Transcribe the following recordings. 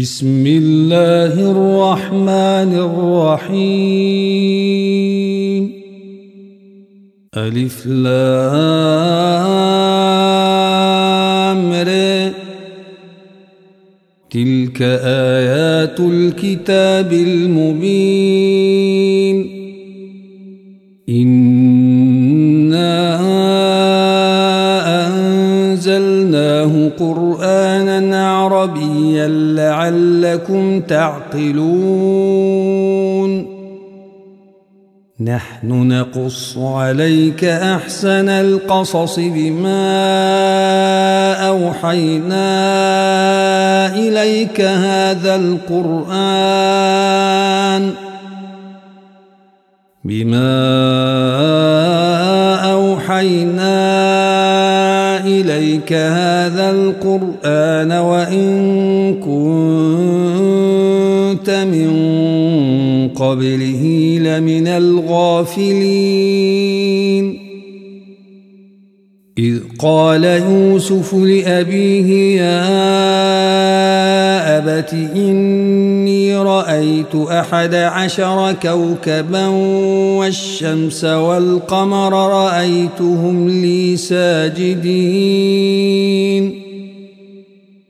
بسم الله الرحمن الرحيم. ألف لام تلك آيات الكتاب المبين. إنا لعلكم تعقلون. نحن نقص عليك أحسن القصص بما أوحينا إليك هذا القرآن. بما أوحينا إليك هذا القرآن وإن كنت من قبله لمن الغافلين. إذ قال يوسف لأبيه يا أبت إني رأيت أحد عشر كوكبا والشمس والقمر رأيتهم لي ساجدين.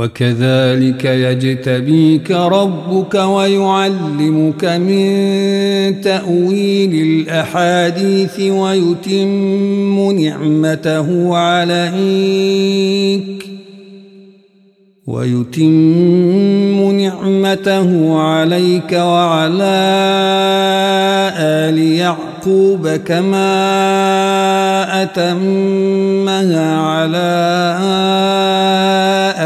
وكذلك يجتبيك ربك ويعلمك من تأويل الأحاديث ويتم نعمته عليك ويتم نعمته عليك وعلى آل يعقوب كما أتمها على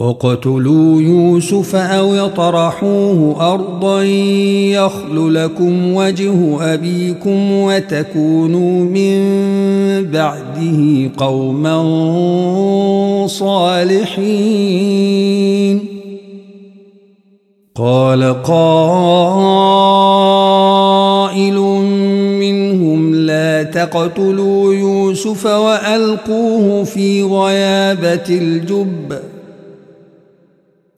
اقتلوا يوسف أو يطرحوه أرضا يخل لكم وجه أبيكم وتكونوا من بعده قوما صالحين. قال قائل منهم لا تقتلوا يوسف وألقوه في غيابة الجب.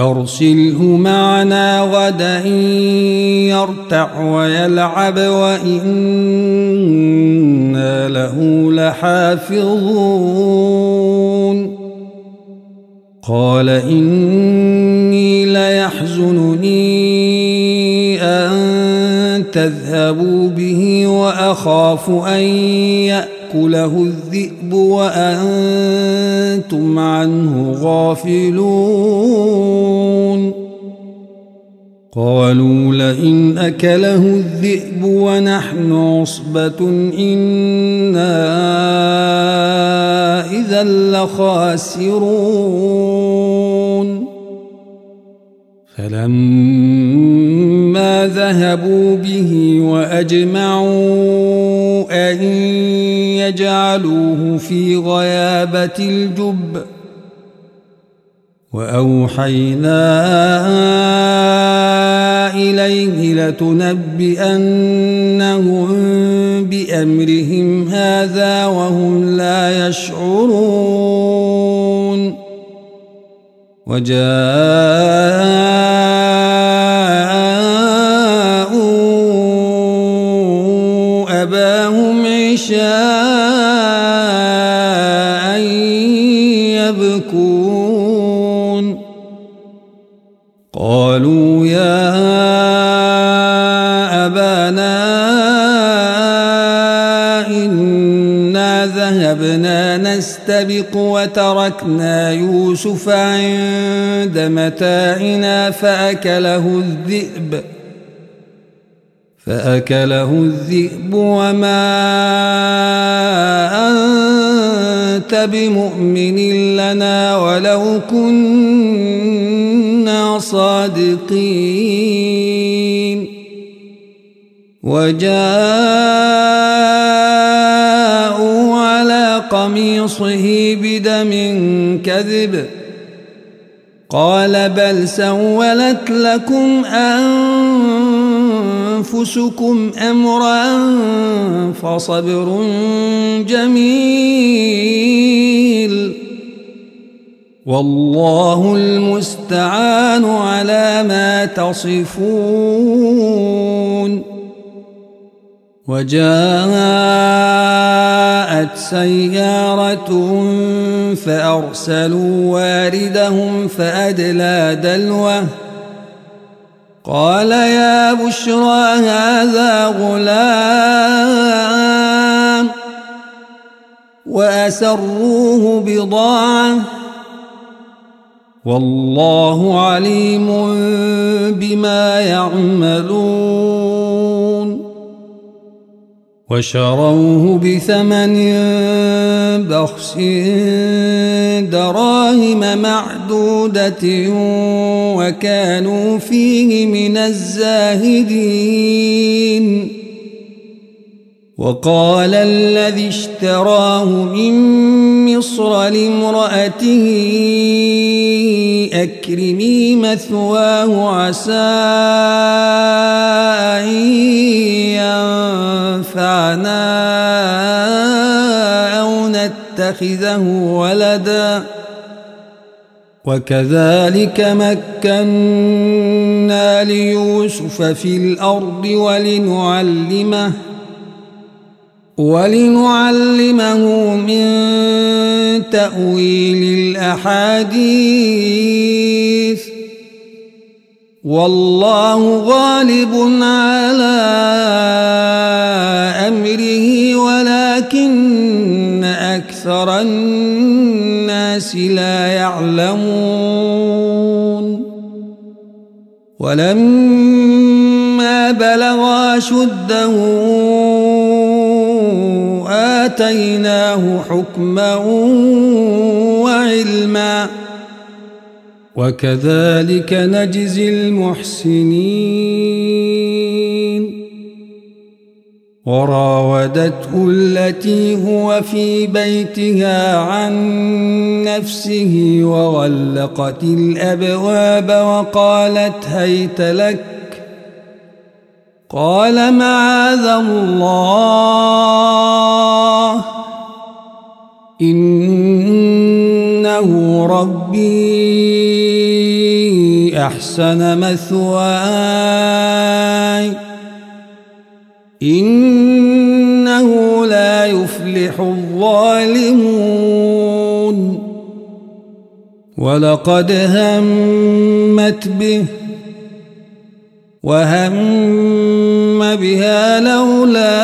أرسله معنا غدا يرتع ويلعب وإنا له لحافظون. قال إني ليحزنني أن تذهبوا به وأخاف أن يأكله الذئب وأنتم عنه غافلون قالوا لئن أكله الذئب ونحن عصبة إنا إذا لخاسرون فلما ذهبوا به وأجمعوا أن يجعلوه في غيابة الجب وأوحينا إليه لتنبئنهم بأمرهم هذا وهم لا يشعرون وجاءوا قالوا يا أبانا إنا ذهبنا نستبق وتركنا يوسف عند متاعنا فأكله الذئب فأكله الذئب وما أنت بمؤمن لنا ولو كنا صادقين. وجاءوا على قميصه بدم كذب. قال بل سولت لكم أنفسكم أمرا فصبر جميل. والله المستعان على ما تصفون. وجاءت سيارة فأرسلوا واردهم فأدلى دلوه قال يا بشرى هذا غلام وأسروه بضاعة والله عليم بما يعملون وشروه بثمن بخس دراهم معدودة وكانوا فيه من الزاهدين. وقال الذي اشتراه من مصر لامرأته أكرمي مثواه عسى أن ينفعنا أو نتخذه ولدا. وكذلك مكنا ليوسف في الأرض ولنعلمه ولنعلمه من تأويل الأحاديث. والله غالب على أمره ولكن أكثر الناس لا يعلمون. ولما بلغ شده آتيناه حكما وعلما وكذلك نجزي المحسنين. وراودته التي هو في بيتها عن نفسه وغلقت الأبواب وقالت هيت لك قال معاذ الله. إنه ربي أحسن مثواي. إنه لا يفلح الظالمون. ولقد همت به وهم بها لولا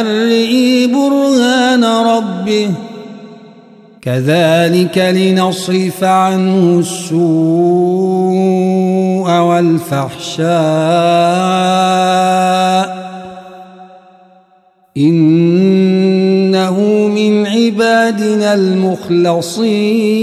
أن رئي برهان ربه كذلك لنصرف عنه السوء والفحشاء إنه من عبادنا المخلصين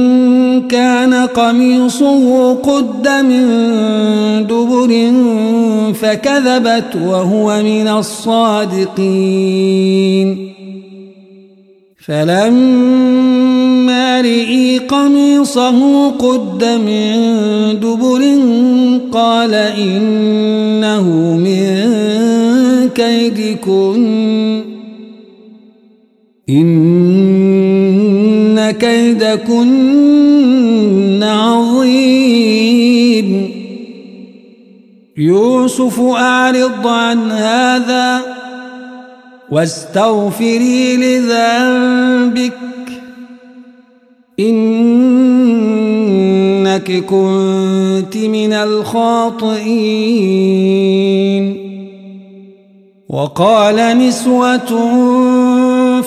كان قميصه قد من دبر فكذبت وهو من الصادقين. فلما رئي قميصه قد من دبر قال إنه من كيدكن. إن كيدكن يوسف أعرض عن هذا واستغفري لذنبك. إنك كنت من الخاطئين. وقال نسوة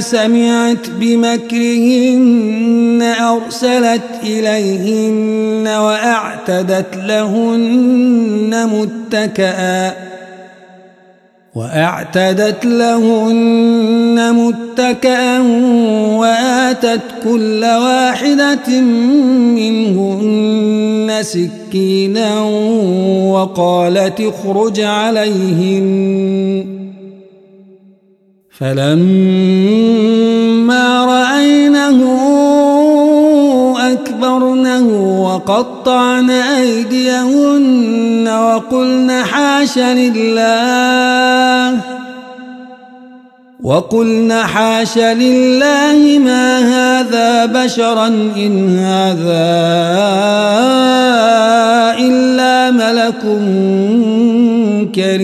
سمعت بمكرهن أرسلت إليهن وأعتدت لهن متكئا وأعتدت لهن متكئا وآتت كل واحدة منهن سكينا وقالت اخرج عليهن فلما رأينه أكبرنه وقطعن أيديهن وقلن حاش لله وقلن حاش لله ما هذا بشرا إن هذا إلا ملك كريم.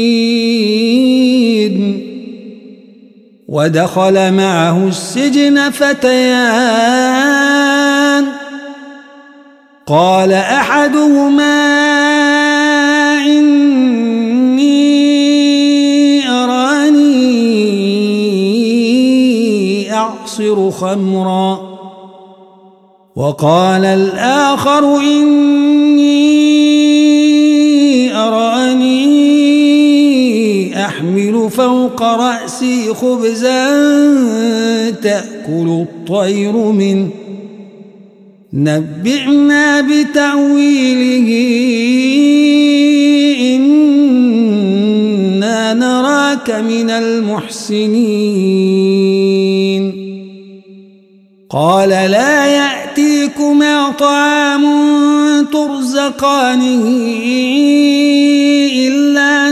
ودخل معه السجن فتيان. قال أحدهما إني أراني أعصر خمرا. وقال الآخر إني فوق رأسي خبزا تأكل الطير منه نبئنا بتأويله. إنا نراك من المحسنين. قال لا يأتيكما طعام ترزقانه إلا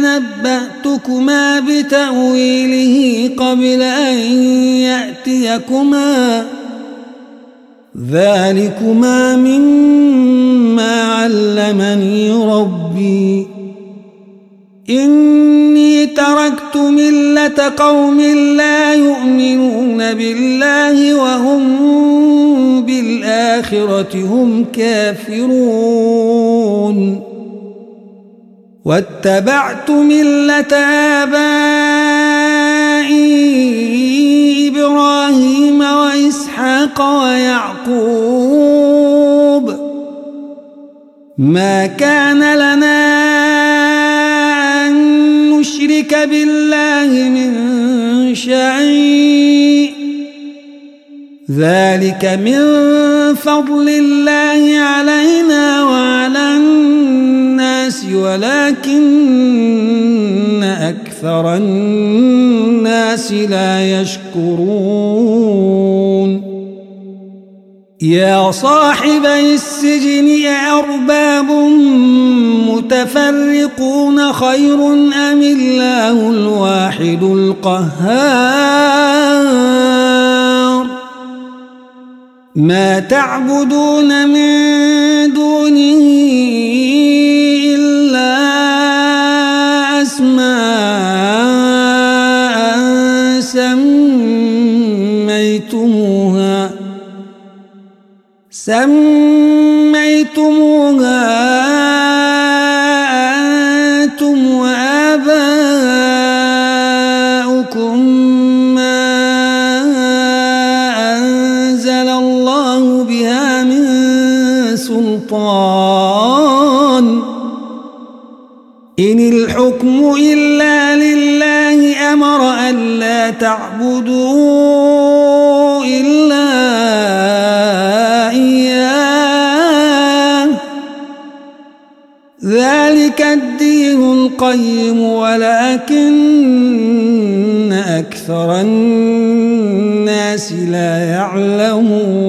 نبأتكما بتأويله قبل أن يأتيكما ذلكما مما علمني ربي إني تركت ملة قوم لا يؤمنون بالله وهم بالآخرة هم كافرون واتبعت ملة آبائي إبراهيم وإسحاق ويعقوب. ما كان لنا أن نشرك بالله من شيء. ذلك من فضل الله علينا وعلى الناس. ولكن أكثر الناس لا يشكرون. يا صاحبي السجن أرباب متفرقون خير أم الله الواحد القهار؟ ما تعبدون من دونه أسماء سميتموها. سميتموها أنتم وآباؤكم ما أنزل الله بها من سلطان. إن الحكم إلا لله أمر ألا تعبدوا إلا إياه. ذلك الدين القيم ولكن أكثر الناس لا يعلمون.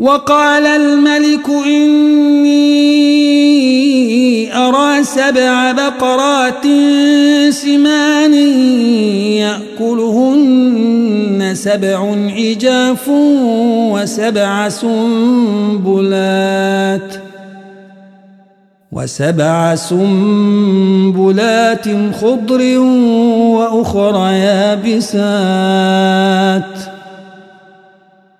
وقال الملك إني أرى سبع بقرات سمان يأكلهن سبع عجاف وسبع سنبلات وسبع سنبلات خضر وأخرى يابسات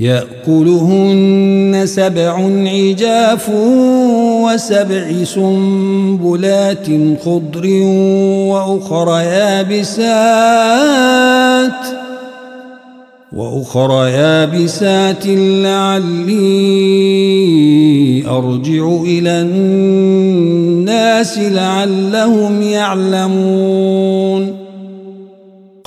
يأكلهن سبع عجاف وسبع سنبلات خضر وأخر يابسات وأخر يابسات لعلي أرجع إلى الناس لعلهم يعلمون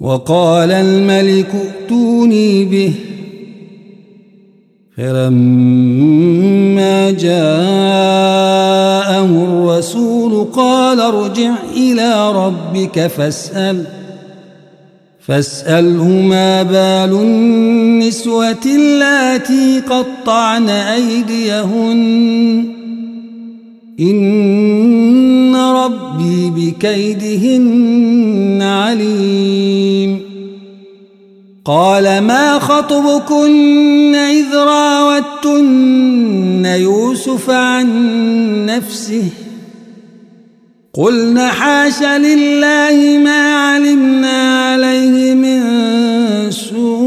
وقال الملك ائتوني به. فلما جاءه الرسول قال ارجع إلى ربك فاسأل. فاسأله ما بال النسوة اللاتي قطعن أيديهن. إن ربي بكيدهن عليم. قال ما خطبكن إذ راوتن يوسف عن نفسه؟ قلنا حاش لله ما علمنا عليه من سوء.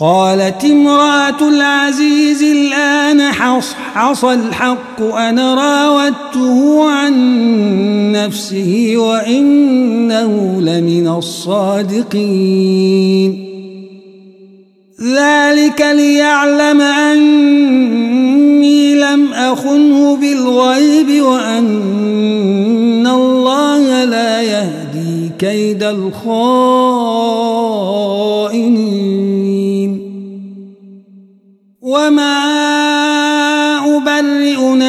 قالت امرأة العزيز الآن حصحص الحق أنا راودته عن نفسه وإنه لمن الصادقين. ذلك ليعلم أني لم أخنه بالغيب وأن الله لا يهدي كيد الخائنين. وما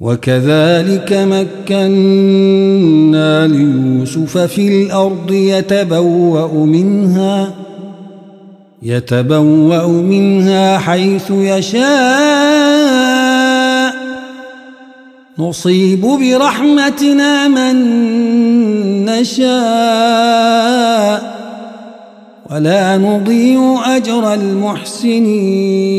وكذلك مكنا ليوسف في الأرض يتبوأ منها يتبوأ منها حيث يشاء. نصيب برحمتنا من نشاء ولا نضيع أجر المحسنين.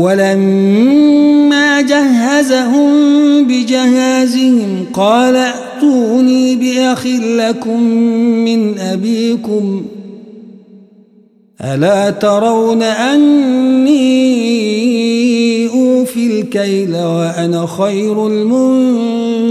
ولما جهزهم بجهازهم قال ائتوني بأخ لكم من أبيكم ألا ترون أني أوفي الكيل وأنا خير المنزلين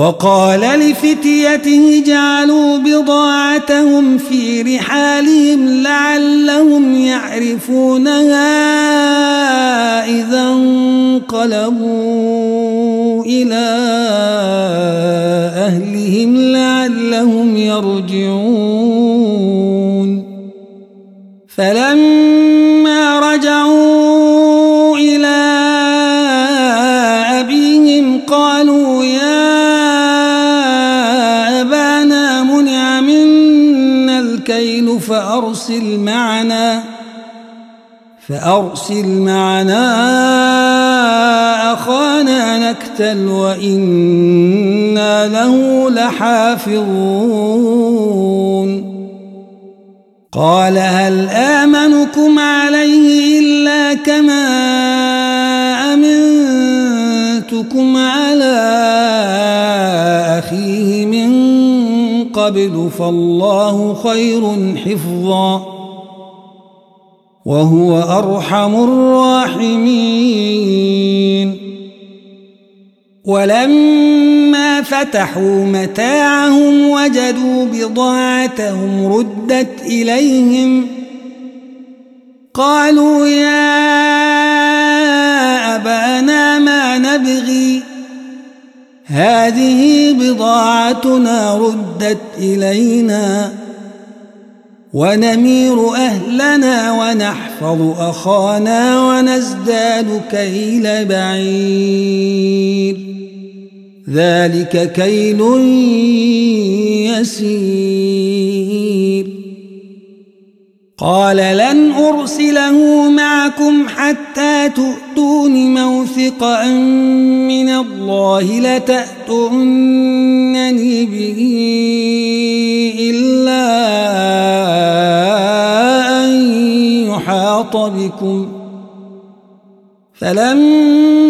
وقال لفتيته جعلوا بضاعتهم في رحالهم لعلهم يعرفونها إذا انقلبوا إلى أهلهم لعلهم يرجعون. فلما رجعوا الكيل فأرسل معنا فأرسل معنا أخانا نكتل وإنا له لحافظون. قال هل آمنكم عليه إلا كما أمنتكم على أخيه من قبل فالله خير حفظا وهو أرحم الراحمين. ولما فتحوا متاعهم وجدوا بضاعتهم ردت إليهم قالوا يا أبانا ما نبغي هذه بضاعتنا ردت إلينا ونمير أهلنا ونحفظ أخانا ونزداد كيل بعير. ذلك كيل يسير. قال لن أرسله معكم حتى تؤتون موثقا من الله لتأتونني به إلا أن يحاط بكم. فلما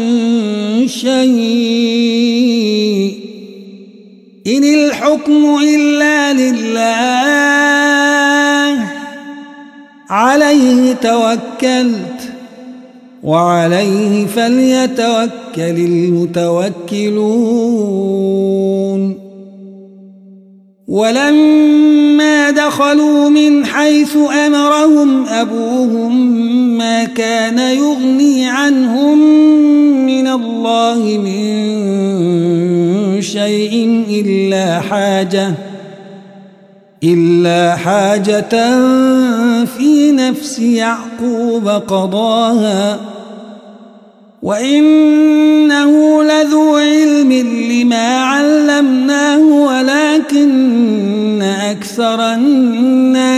شيء إن الحكم إلا لله عليه توكلت وعليه فليتوكل المتوكلون ولما دخلوا من حيث أمرهم أبوهم ما كان يغني عنهم من الله من شيء إلا حاجة إلا حاجة في نفس يعقوب قضاها. وإنه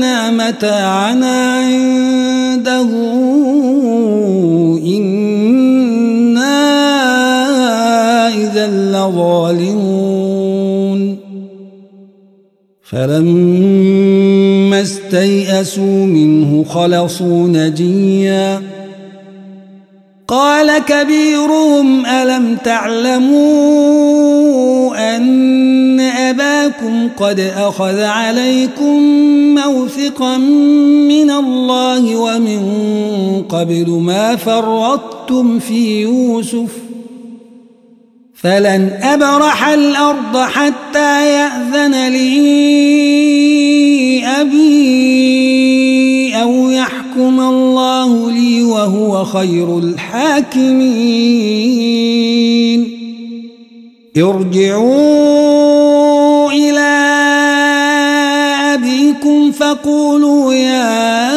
وجدنا متاعنا عنده. لظالمون. فلما استيئسوا منه خلصوا نجيا. قال كبيرهم ألم تعلموا أن أباكم قد أخذ عليكم موثقا من الله ومن قبل ما فرطتم في يوسف ۖ فلن أبرح الأرض حتى يأذن لي أبي أو يحكم الله لي وهو خير الحاكمين ارجعوا إلى أبيكم فقولوا يا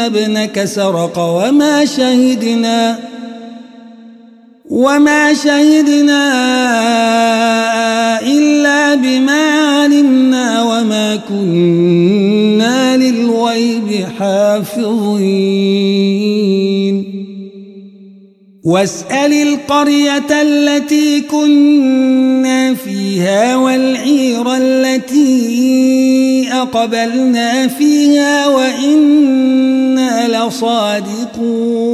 ابنك سرق وما شهدنا وما شهدنا إلا بما علمنا وما كنا للغيب حافظين. واسأل القرية التي كنا فيها والعير التي أقبلنا فيها وإنا لصادقون.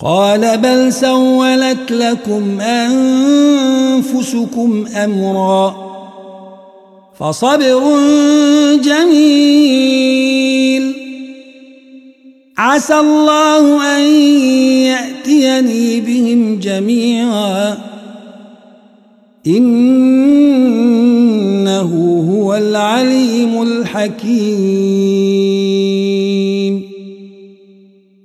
قال بل سولت لكم أنفسكم أمرا. فصبر جميل. عسى الله أن يأتيني بهم جميعا. إنه هو العليم الحكيم.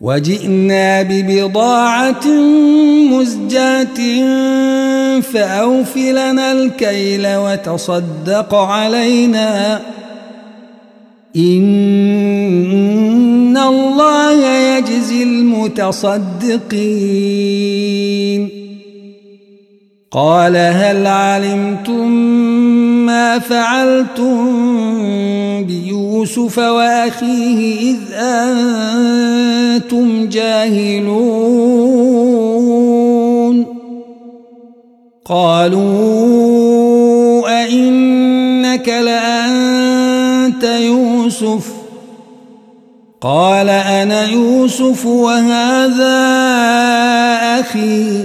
وجئنا ببضاعة مزجاة فأوف لنا الكيل وتصدق علينا. إن الله يجزي المتصدقين. قال هل علمتم ما فعلتم بيوسف وأخيه إذ أنتم جاهلون. قالوا أئنك لأنت يوسف؟ قال أنا يوسف وهذا أخي.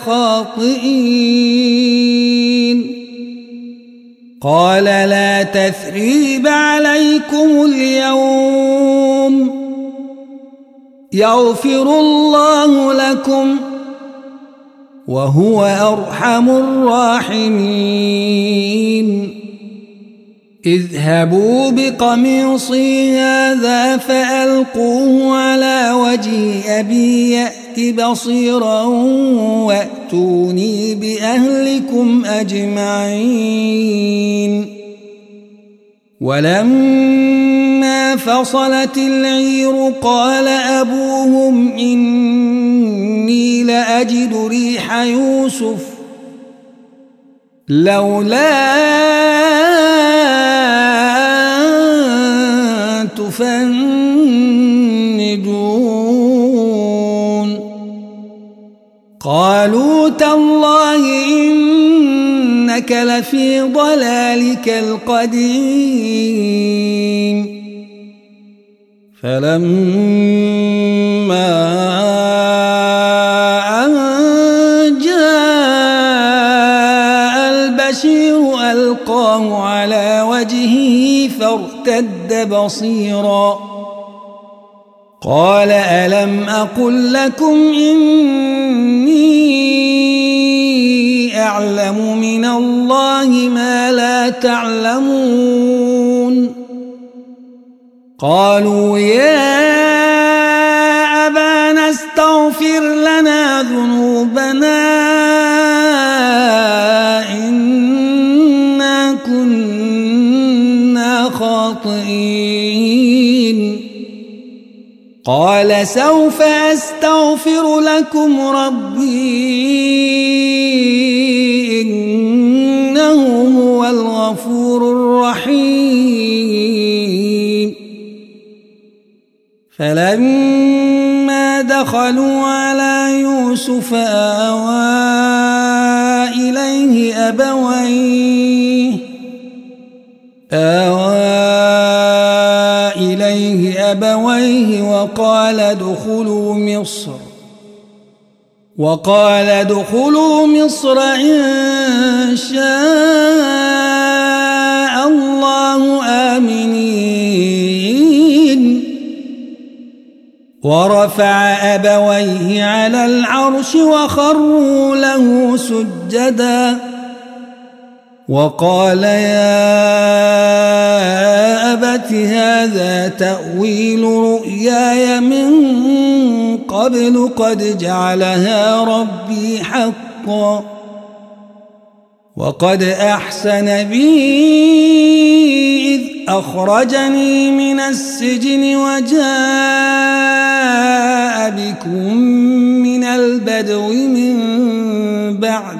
لخاطئين قال لا تثريب عليكم اليوم. يغفر الله لكم وهو أرحم الراحمين. اذهبوا بقميصي هذا فألقوه على وجه أبي يأت بصيرا وأتوني بأهلكم أجمعين. ولما فصلت العير قال أبوهم إني لأجد ريح يوسف. لولا قالوا تالله إنك لفي ضلالك القديم. فلما أن جاء البشير ألقاه على وجهه فارتد بصيرا. قال ألم أقل لكم إني أعلم من الله ما لا تعلمون قالوا يا قال سوف أستغفر لكم ربي إنه هو الغفور الرحيم. فلما دخلوا على يوسف آوى إليه أبويه. آوى إليه أبويه وقال ادخلوا مصر. وقال ادخلوا مصر إن شاء الله آمنين. ورفع أبويه على العرش وخروا له سجداً. وقال يا أبت هذا تأويل رؤياي من قبل قد جعلها ربي حقا وقد أحسن بي إذ أخرجني من السجن وجاء بكم من البدو من بعد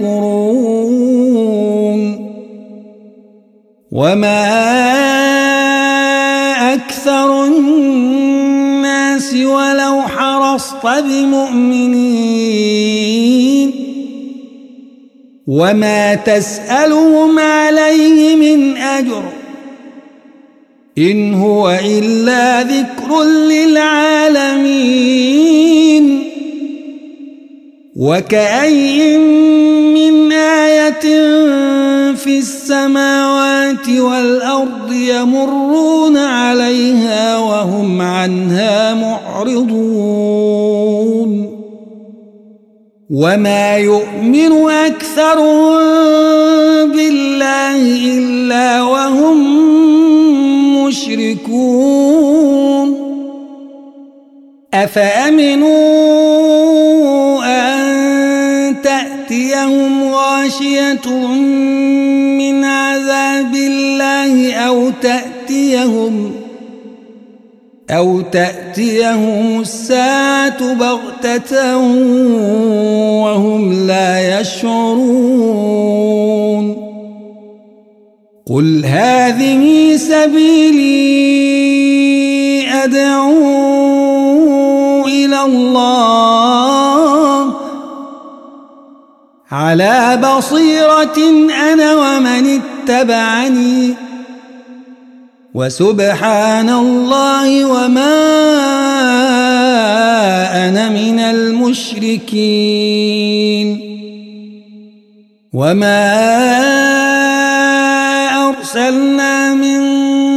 يمكرون وما أكثر الناس ولو حرصت بمؤمنين وما تسألهم عليه من أجر إن هو إلا ذكر للعالمين وكأي آية في السماوات والأرض يمرون عليها وهم عنها معرضون. وما يؤمن أكثرهم بالله إلا وهم مشركون. أفأمنوا غاشية من عذاب الله أو تأتيهم أو تأتيهم الساعة بغتة وهم لا يشعرون قل هذه سبيلي أدعو إلى الله على بصيرة أنا ومن اتبعني. وسبحان الله وما أنا من المشركين. وما أرسلنا من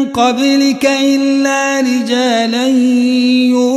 قبلك إلا رجالا يوحى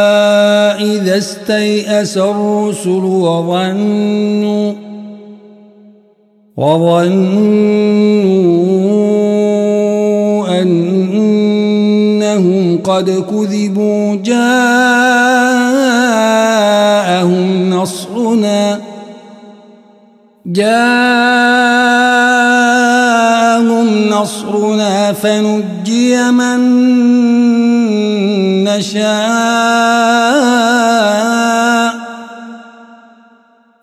استيأس الرسل وظنوا وظنوا أنهم قد كذبوا جاءوا جاءهم نصرنا فنجي من نشاء.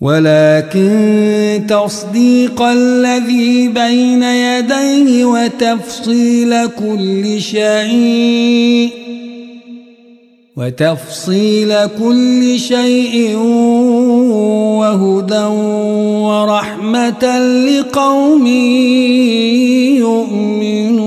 ولكن تصديق الذي بين يديه وتفصيل كل شيء وتفصيل كل شيء وهدى ورحمة لقوم يؤمنون.